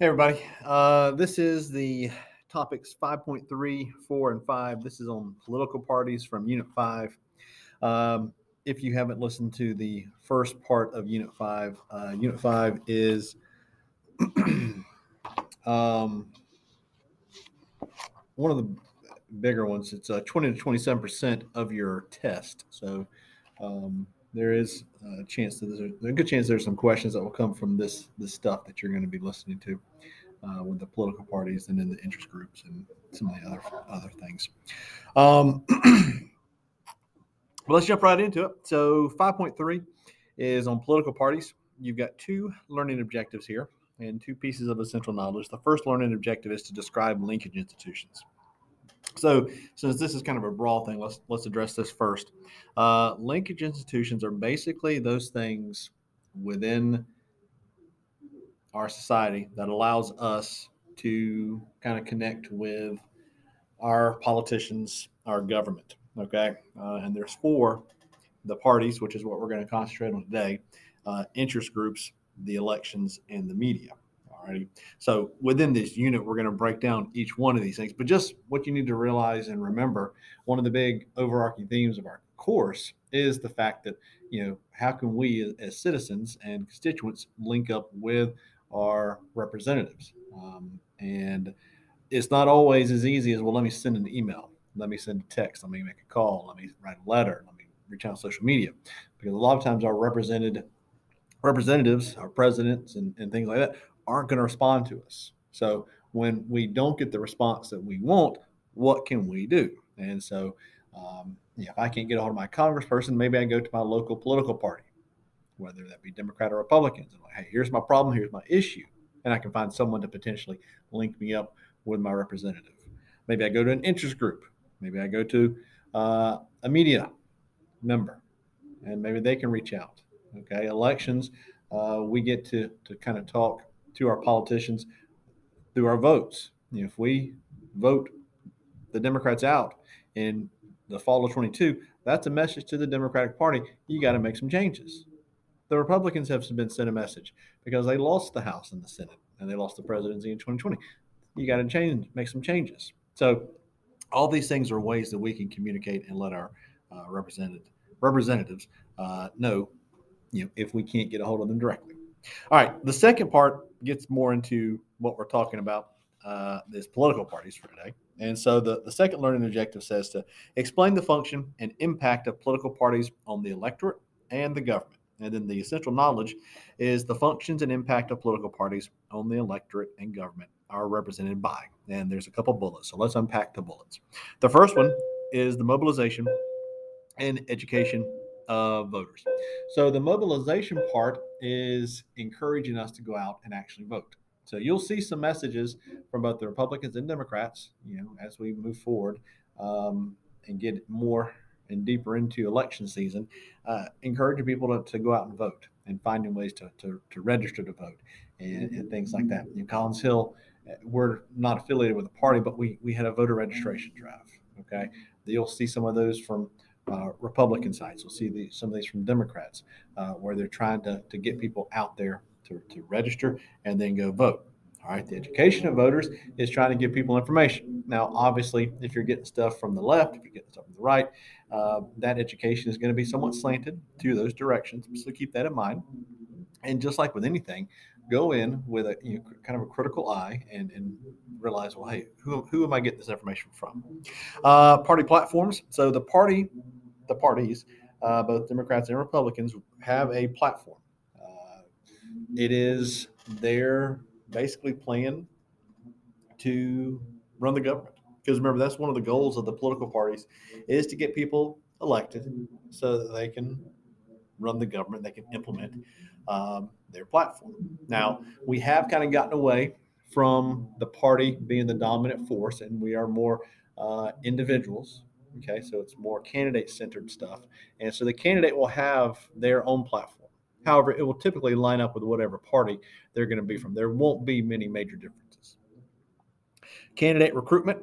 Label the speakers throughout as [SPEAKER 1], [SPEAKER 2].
[SPEAKER 1] Hey, everybody. Uh, this is the topics 5.3, 4, and 5. This is on political parties from Unit 5. Um, if you haven't listened to the first part of Unit 5, uh, Unit 5 is um, one of the bigger ones. It's uh, 20 to 27% of your test. So um, there is a chance that there's a, good chance there's some questions that will come from this this stuff that you're going to be listening to uh, with the political parties and then the interest groups and some of the other other things. Um, let's jump right into it. So 5.3 is on political parties. You've got two learning objectives here and two pieces of essential knowledge. The first learning objective is to describe linkage institutions. So, since this is kind of a broad thing, let's let's address this first. Uh, linkage institutions are basically those things within our society that allows us to kind of connect with our politicians, our government. Okay, uh, and there's four: the parties, which is what we're going to concentrate on today, uh, interest groups, the elections, and the media. Alrighty. So within this unit, we're going to break down each one of these things. But just what you need to realize and remember, one of the big overarching themes of our course is the fact that you know how can we as citizens and constituents link up with our representatives, um, and it's not always as easy as well. Let me send an email. Let me send a text. Let me make a call. Let me write a letter. Let me reach out on social media, because a lot of times our represented representatives, our presidents, and, and things like that aren't going to respond to us. So when we don't get the response that we want, what can we do? And so, um, if I can't get a hold of my congressperson, maybe I go to my local political party, whether that be Democrat or Republicans. And like, hey, here's my problem, here's my issue, and I can find someone to potentially link me up with my representative. Maybe I go to an interest group. Maybe I go to uh, a media member, and maybe they can reach out. Okay, elections, uh, we get to to kind of talk to our politicians through our votes. If we vote the Democrats out in the fall of 22, that's a message to the Democratic Party. You got to make some changes. The Republicans have been sent a message because they lost the House and the Senate and they lost the presidency in 2020. You got to change, make some changes. So, all these things are ways that we can communicate and let our uh, represented, representatives uh, know, you know, if we can't get a hold of them directly. All right, the second part gets more into what we're talking about uh, is political parties for today. And so the, the second learning objective says to explain the function and impact of political parties on the electorate and the government. And then the essential knowledge is the functions and impact of political parties on the electorate and government are represented by. And there's a couple bullets. So let's unpack the bullets. The first one is the mobilization and education of voters. So the mobilization part is encouraging us to go out and actually vote. So you'll see some messages from both the Republicans and Democrats, you know, as we move forward um, and get more and deeper into election season, uh, encouraging people to, to go out and vote and finding ways to, to, to register to vote and, and, things like that. In Collins Hill, uh, we're not affiliated with a party, but we, we had a voter registration drive. Okay. You'll see some of those from uh, Republican sides. We'll see some of these from Democrats, uh, where they're trying to, to get people out there to, to register and then go vote. All right, the education of voters is trying to give people information. Now, obviously, if you're getting stuff from the left, if you're getting stuff from the right, uh, that education is going to be somewhat slanted to those directions. So keep that in mind. And just like with anything, go in with a you know, kind of a critical eye and, and realize, well, hey, who, who am I getting this information from? Uh, party platforms. So the party, the parties, uh, both Democrats and Republicans, have a platform. Uh, it is their basically plan to run the government. Because remember, that's one of the goals of the political parties is to get people elected so that they can run the government, they can implement um, their platform. Now, we have kind of gotten away from the party being the dominant force, and we are more uh, individuals. Okay, so it's more candidate centered stuff. And so the candidate will have their own platform. However, it will typically line up with whatever party they're going to be from. There won't be many major differences. Candidate recruitment.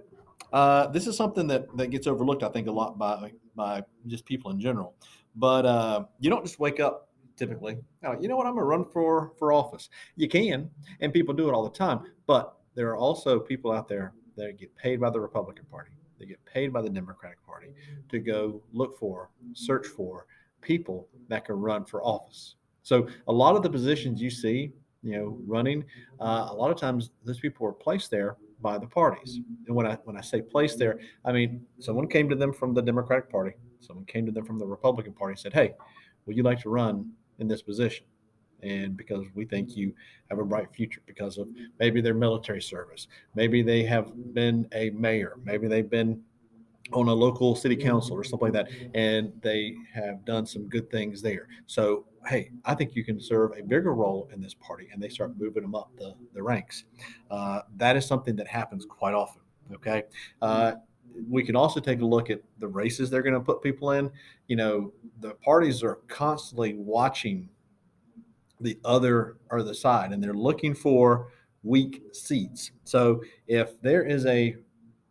[SPEAKER 1] Uh, this is something that, that gets overlooked, I think, a lot by by just people in general. But uh, you don't just wake up typically. you know what? I'm going to run for for office. You can, and people do it all the time. But there are also people out there that get paid by the Republican Party. They get paid by the Democratic Party to go look for, search for people that can run for office. So a lot of the positions you see, you know, running, uh, a lot of times those people are placed there by the parties. And when I when I say placed there, I mean someone came to them from the Democratic Party, someone came to them from the Republican Party and said, "Hey, would you like to run in this position. And because we think you have a bright future because of maybe their military service. Maybe they have been a mayor. Maybe they've been on a local city council or something like that and they have done some good things there. So hey i think you can serve a bigger role in this party and they start moving them up the, the ranks. Uh, that is something that happens quite often okay? Uh, we can also take a look at the races they're going to put people in. You know, the parties are constantly watching the other or the side, and they're looking for weak seats. So if there is a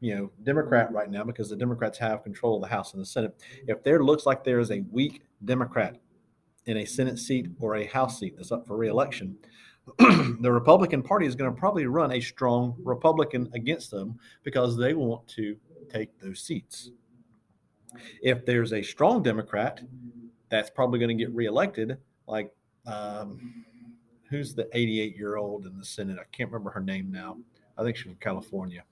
[SPEAKER 1] you know Democrat right now, because the Democrats have control of the House and the Senate, if there looks like there is a weak Democrat in a Senate seat or a House seat that's up for reelection, the Republican Party is going to probably run a strong Republican against them because they want to take those seats. If there's a strong Democrat that's probably going to get reelected, like um, who's the 88 year old in the Senate? I can't remember her name now. I think she's from California.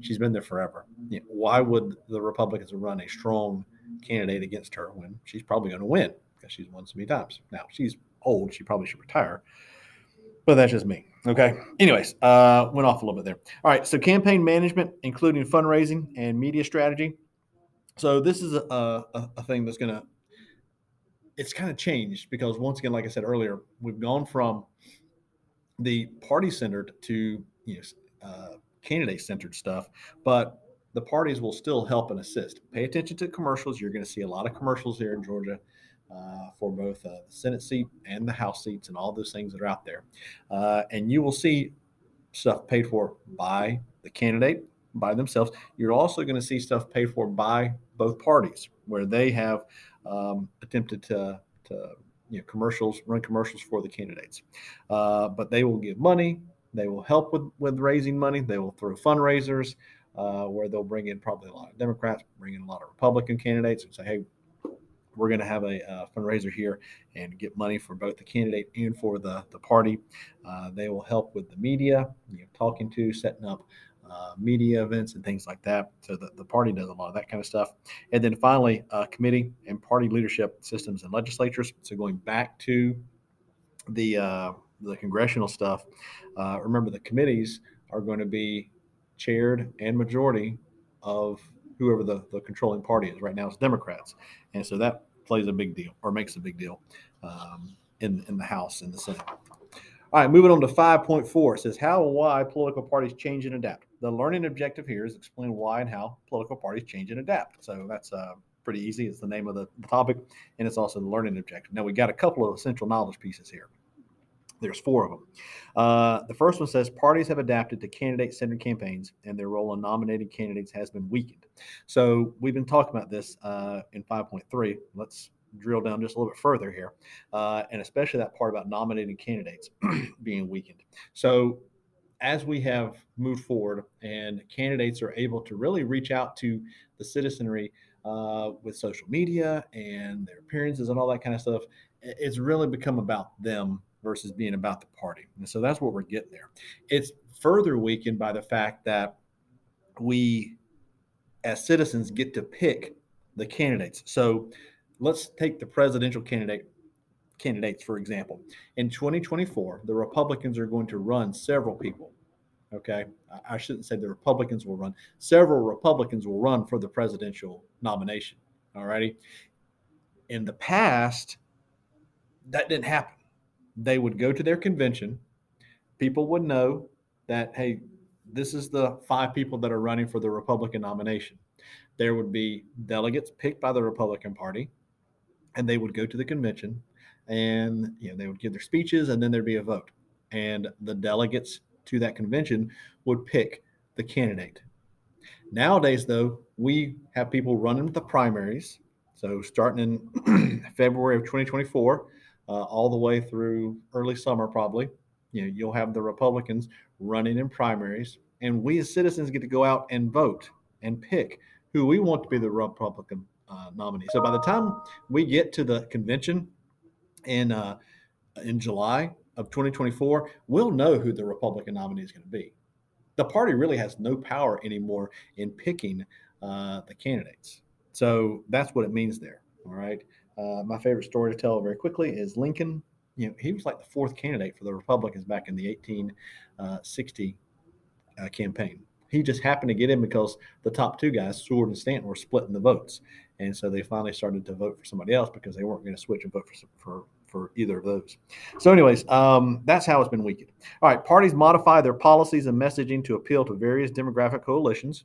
[SPEAKER 1] She's been there forever. You know, why would the Republicans run a strong candidate against her when she's probably going to win because she's won so many times? Now she's old; she probably should retire. But that's just me. Okay. Anyways, uh, went off a little bit there. All right. So campaign management, including fundraising and media strategy. So this is a, a, a thing that's to, it's kind of changed because once again, like I said earlier, we've gone from the party centered to, you know, uh, candidate centered stuff, but the parties will still help and assist. Pay attention to commercials. You're going to see a lot of commercials here in Georgia uh, for both uh, the Senate seat and the House seats and all those things that are out there. Uh, and you will see stuff paid for by the candidate, by themselves. You're also going to see stuff paid for by both parties, where they have um, attempted to, to you know, commercials, run commercials for the candidates. Uh, but they will give money. They will help with, with raising money. They will throw fundraisers uh, where they'll bring in probably a lot of Democrats, bring in a lot of Republican candidates and say, hey, we're going to have a, a, fundraiser here and get money for both the candidate and for the, the party. Uh, they will help with the media, you know, talking to, setting up uh, media events and things like that. So the, the party does a lot of that kind of stuff. And then finally, uh, committee and party leadership systems and legislatures. So going back to the uh, the congressional stuff, uh, remember the committees are going to be chaired and majority of whoever the, the controlling party is. Right now, is Democrats, and so that plays a big deal or makes a big deal um, in in the House and the Senate. All right, moving on to 5.4. It says how and why political parties change and adapt. The learning objective here is explain why and how political parties change and adapt. So that's uh, pretty easy. It's the name of the topic, and it's also the learning objective. Now we got a couple of essential knowledge pieces here. There's four of them. Uh, the first one says parties have adapted to candidate centered campaigns and their role in nominating candidates has been weakened. So we've been talking about this uh, in 5.3. Let's drill down just a little bit further here, uh, and especially that part about nominating candidates being weakened. So as we have moved forward and candidates are able to really reach out to the citizenry uh, with social media and their appearances and all that kind of stuff, it's really become about them versus being about the party. And so that's what we're getting there. It's further weakened by the fact that we, as citizens, get to pick the candidates. So let's take the presidential candidate candidates for example. In 2024, the Republicans are going to run several people. Okay, I shouldn't say the Republicans will run. Several Republicans will run for the presidential nomination. All righty. In the past, that didn't happen they would go to their convention. People would know that, hey, this is the five people that are running for the Republican nomination. There would be delegates picked by the Republican Party, and they would go to the convention and you know they would give their speeches and then there'd be a vote and the delegates to that convention would pick the candidate nowadays though we have people running the primaries so starting in february of 2024 uh, all the way through early summer probably you know you'll have the republicans running in primaries and we as citizens get to go out and vote and pick who we want to be the republican uh, nominee so by the time we get to the convention in uh, in July of 2024, we'll know who the Republican nominee is going to be. The party really has no power anymore in picking uh, the candidates. So that's what it means there. All right. Uh, my favorite story to tell very quickly is Lincoln. You know, he was like the fourth candidate for the Republicans back in the 1860 uh, uh, campaign. He just happened to get in because the top two guys, Seward and Stanton, were splitting the votes, and so they finally started to vote for somebody else because they weren't going to switch and vote for for for either of those. So, anyways, um, that's how it's been weakened. All right, parties modify their policies and messaging to appeal to various demographic coalitions.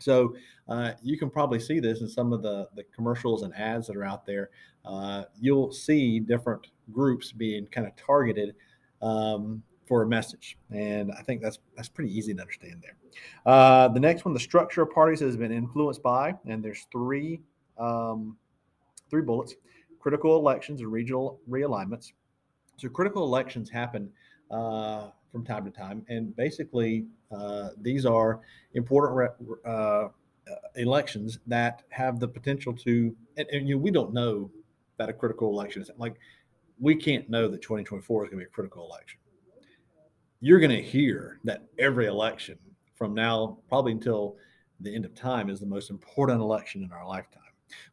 [SPEAKER 1] So uh, you can probably see this in some of the, the commercials and ads that are out there. Uh, you'll see different groups being kind of targeted um, for a message, and I think that's that's pretty easy to understand there. Uh, the next one, the structure of parties has been influenced by, and there's three um, three bullets critical elections and regional realignments. So critical elections happen uh, from time to time, and basically uh, these are important re- uh, elections that have the potential to. And, and, you know, we don't know that a critical election is like we can't know that 2024 is going to be a critical election. You're going to hear that every election from now probably until the end of time is the most important election in our lifetime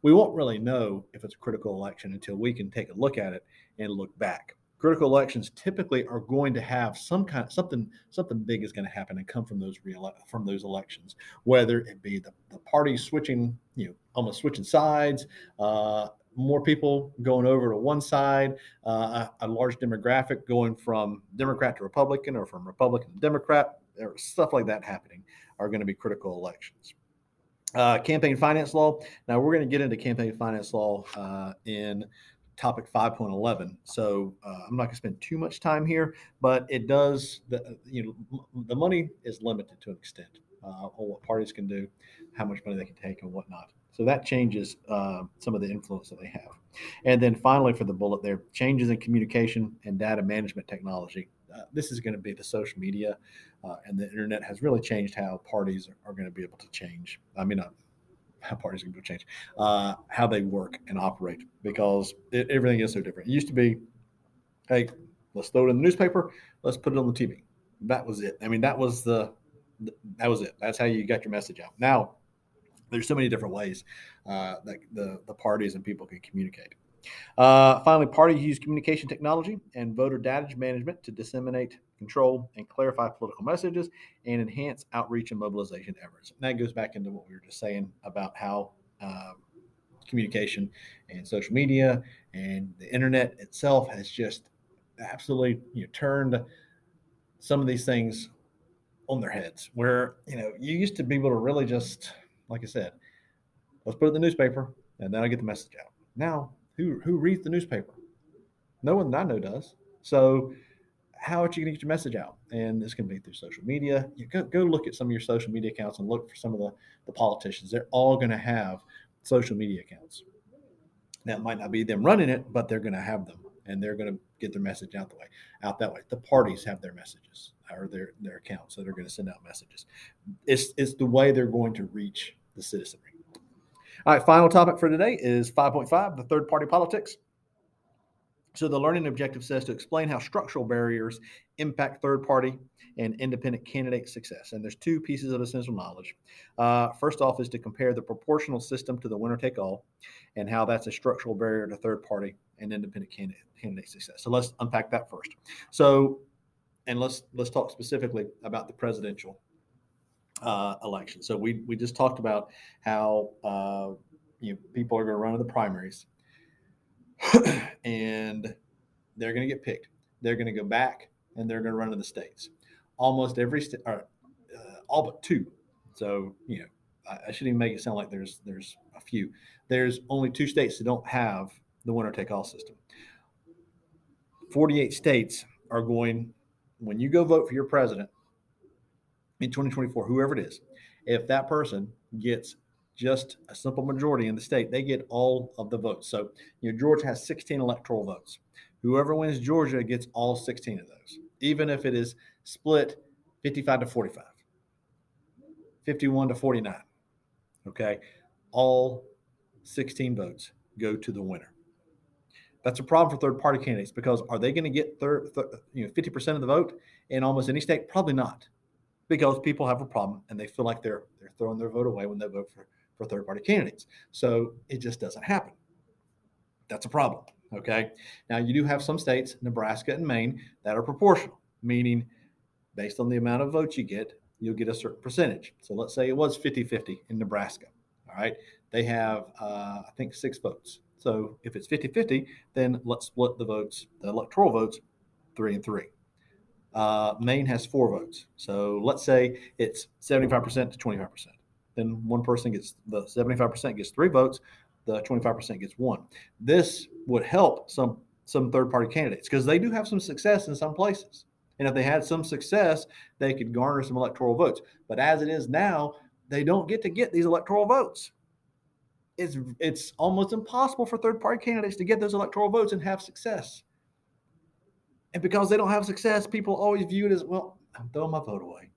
[SPEAKER 1] we won't really know if it's a critical election until we can take a look at it and look back. Critical elections typically are going to have some kind something something big is going to happen and come from those real from those elections, whether it be the, the parties switching, you know, almost switching sides, uh, more people going over to one side, uh, a, a, large demographic going from Democrat to Republican or from Republican to Democrat, or stuff like that happening are going to be critical elections. Uh, campaign finance law. Now we're going to get into campaign finance law uh, in topic 5.11. So uh, I'm not going to spend too much time here, but it does the you know the money is limited to an extent uh, on what parties can do, how much money they can take, and whatnot. So that changes uh, some of the influence that they have. And then finally, for the bullet there, changes in communication and data management technology. Uh, this is going to be the social media uh, and the internet has really changed how parties are, are going to be able to change. I mean, how parties to change, uh, how they work and operate because it, everything is so different. It used to be, hey, let's throw it in the newspaper, let's put it on the TV. That was it. I mean, that was the that was it. That's how you got your message out. Now, there's so many different ways uh, that the the parties and people can communicate. Uh, finally, parties use communication technology and voter data management to disseminate, control, and clarify political messages and enhance outreach and mobilization efforts. And that goes back into what we were just saying about how uh, communication and social media and the internet itself has just absolutely you know, turned some of these things on their heads. Where you know you used to be able to really just, like I said, let's put it in the newspaper and then I get the message out. Now who who reads the newspaper? No one that I know does. So how are you going to get your message out? And going to be through social media. You go, go look at some of your social media accounts and look for some of the, the politicians. They're all going to have social media accounts. Now it might not be them running it, but they're going to have them and they're going to get their message out the way out that way. The parties have their messages or their their accounts, so they're going to send out messages. It's it's the way they're going to reach the citizenry. All right, final topic for today is 5.5, the third party politics. So the learning objective says to explain how structural barriers impact third party and independent candidate success. And there's two pieces of essential knowledge. Uh, first off is to compare the proportional system to the winner take all and how that's a structural barrier to third party and independent candidate, candidate success. So let's unpack that first. So, and let's let's talk specifically about the presidential uh, election. So we we just talked about how uh, you know, people are going to run in the primaries, and they're going to get picked. They're going to go back and they're going to run to the states. Almost every state, uh, all but two. So you know, I, I shouldn't even make it sound like there's there's a few. There's only two states that don't have the winner take all system. 48 states are going when you go vote for your president in 2024, whoever it is, if that person gets just a simple majority in the state, they get all of the votes. So, you know, Georgia has 16 electoral votes. Whoever wins Georgia gets all 16 of those, even if it is split 55 to 45, 51 to 49. Okay. All 16 votes go to the winner. That's a problem for third party candidates because are they going to get third, th- you know, 50% of the vote in almost any state? Probably not because people have a problem and they feel like they're they're throwing their vote away when they vote for for third party candidates. So it just doesn't happen. That's a problem. Okay. Now you do have some states, Nebraska and Maine, that are proportional, meaning based on the amount of votes you get, you'll get a certain percentage. So let's say it was 50 50 in Nebraska. All right. They have, uh, I think, six votes. So if it's 50 50, then let's split the votes, the electoral votes, three and three. Uh, Maine has four votes. So let's say it's 75% to 25%. Then one person gets the 75% gets three votes, the 25% gets one. This would help some some third party candidates because they do have some success in some places. And if they had some success, they could garner some electoral votes. But as it is now, they don't get to get these electoral votes. It's it's almost impossible for third party candidates to get those electoral votes and have success. And because they don't have success, people always view it as, well, I'm throwing my vote away.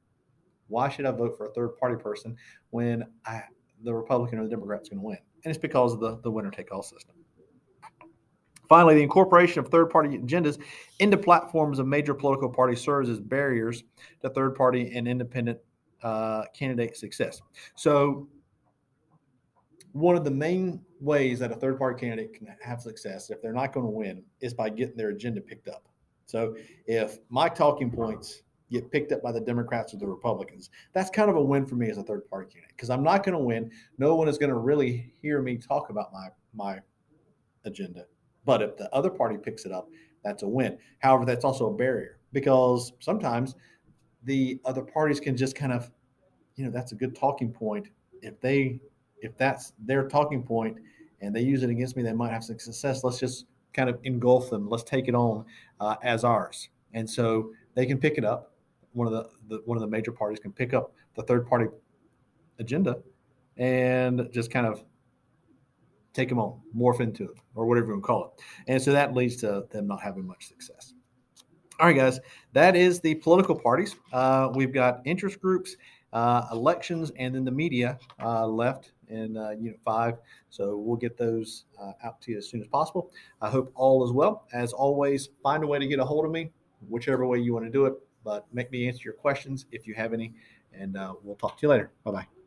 [SPEAKER 1] Why should I vote for a third party person when I, the Republican or the Democrat's going to win? And it's because of the, the winner take all system. Finally, the incorporation of third party agendas into platforms of major political parties serves as barriers to third party and independent uh, candidate success. So, one of the main ways that a third party candidate can have success if they're not going to win is by getting their agenda picked up. So if my talking points get picked up by the Democrats or the Republicans, that's kind of a win for me as a third party candidate because I'm not going to win. No one is going to really hear me talk about my my agenda. But if the other party picks it up, that's a win. However, that's also a barrier because sometimes the other parties can just kind of, you know, that's a good talking point. If they if that's their talking point and they use it against me, they might have some success. Let's just kind of engulf them. Let's take it on uh, as ours. And so they can pick it up. One of the, the one of the major parties can pick up the third party agenda and just kind of take them on, morph into it, or whatever you want to call it. And so that leads to them not having much success. All right, guys, that is the political parties. Uh, we've got interest groups, uh, elections, and then the media uh, left in uh, Unit 5. So we'll get those uh, out to you as soon as possible. I hope all is well. As always, find a way to get a hold of me, whichever way you want to do it, but make me answer your questions if you have any, and uh, we'll talk to you later. Bye bye.